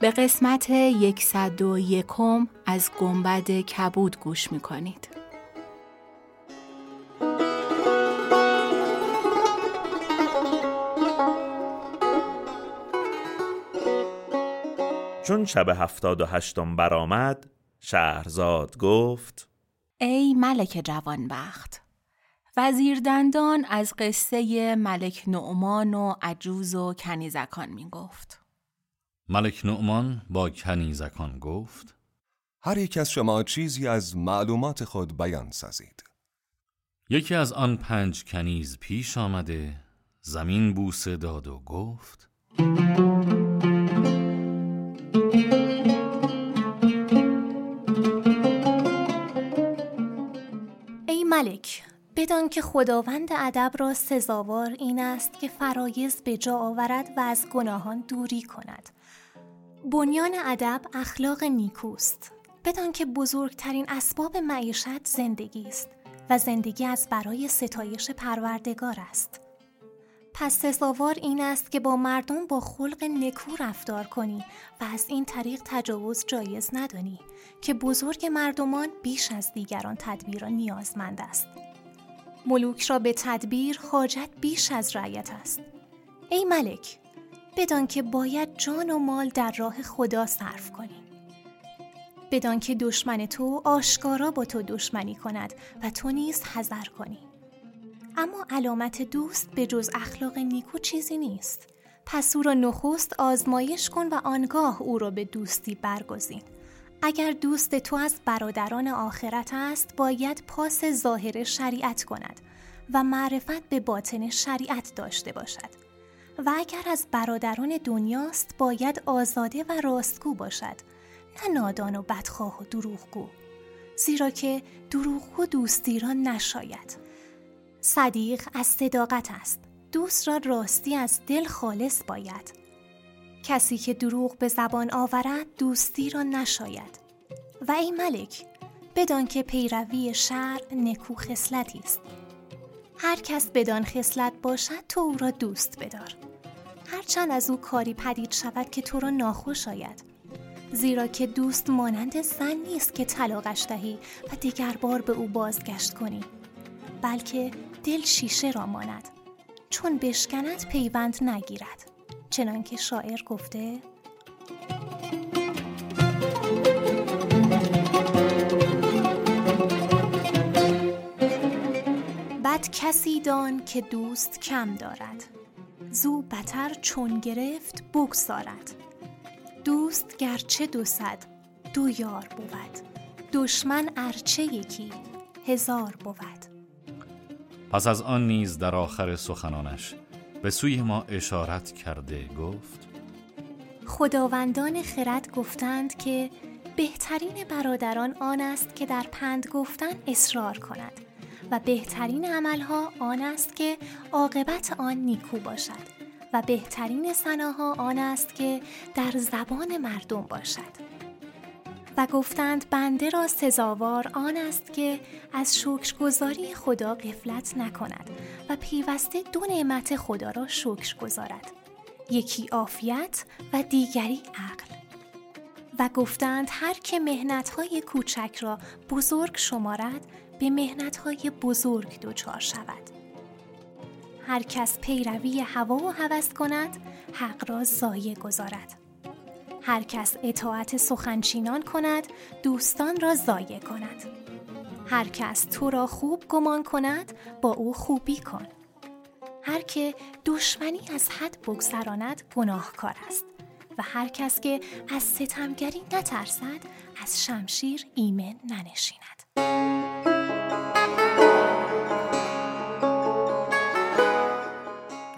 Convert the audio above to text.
به قسمت یکصد و یکم از گنبد کبود گوش می‌کنید. چون شب هفتاد و هشتم برآمد شهرزاد گفت ای ملک جوانبخت وزیر دندان از قصه ملک نعمان و عجوز و کنیزکان می گفت ملک نعمان با کنیزکان گفت هر یک از شما چیزی از معلومات خود بیان سازید. یکی از آن پنج کنیز پیش آمده زمین بوسه داد و گفت ای ملک بدان که خداوند ادب را سزاوار این است که فرایز به جا آورد و از گناهان دوری کند. بنیان ادب اخلاق نیکوست. بدان که بزرگترین اسباب معیشت زندگی است و زندگی از برای ستایش پروردگار است. پس سزاوار این است که با مردم با خلق نکو رفتار کنی و از این طریق تجاوز جایز ندانی که بزرگ مردمان بیش از دیگران تدبیر نیازمند است. ملوک را به تدبیر حاجت بیش از رعیت است. ای ملک بدان که باید جان و مال در راه خدا صرف کنی. بدان که دشمن تو آشکارا با تو دشمنی کند و تو نیز حذر کنی. اما علامت دوست به جز اخلاق نیکو چیزی نیست. پس او را نخست آزمایش کن و آنگاه او را به دوستی برگزین. اگر دوست تو از برادران آخرت است باید پاس ظاهر شریعت کند و معرفت به باطن شریعت داشته باشد. و اگر از برادران دنیاست باید آزاده و راستگو باشد نه نادان و بدخواه و دروغگو. زیرا که دروغگو دوستی را نشاید. صدیق از صداقت است. دوست را راستی از دل خالص باید. کسی که دروغ به زبان آورد دوستی را نشاید. و ای ملک بدان که پیروی شرع نکو خصلتی است. هر کس بدان خصلت باشد تو او را دوست بدار. هرچند از او کاری پدید شود که تو را ناخوش آید. زیرا که دوست مانند زن نیست که طلاقش دهی و دیگر بار به او بازگشت کنی. بلکه دل شیشه را ماند. چون بشکند پیوند نگیرد. چنانکه شاعر گفته بد کسی دان که دوست کم دارد. زو بتر چون گرفت بگذارد. دوست گرچه دو صد دو یار بود. دشمن ارچه یکی هزار بود. پس از آن نیز در آخر سخنانش به سوی ما اشارت کرده گفت خداوندان خرد گفتند که بهترین برادران آن است که در پند گفتن اصرار کند و بهترین عملها آن است که عاقبت آن نیکو باشد و بهترین سناها آن است که در زبان مردم باشد. و گفتند بنده را سزاوار آن است که از شکرگزاری خدا قفلت نکند و پیوسته دو نعمت خدا را شکر گذارد. یکی عافیت و دیگری عقل. و گفتند هر که مهنتهای کوچک را بزرگ شمارد به مهنتهای بزرگ دچار شود. هر کس پیروی هوا و هوس کند حق را ضایع گذارد. هر کس اطاعت سخنچینان کند دوستان را ضایع کند. هر کس تو را خوب گمان کند با او خوبی کن. هر که دشمنی از حد بگذراند گناهکار است. و هر کس که از ستمگری نترسد از شمشیر ایمن ننشیند.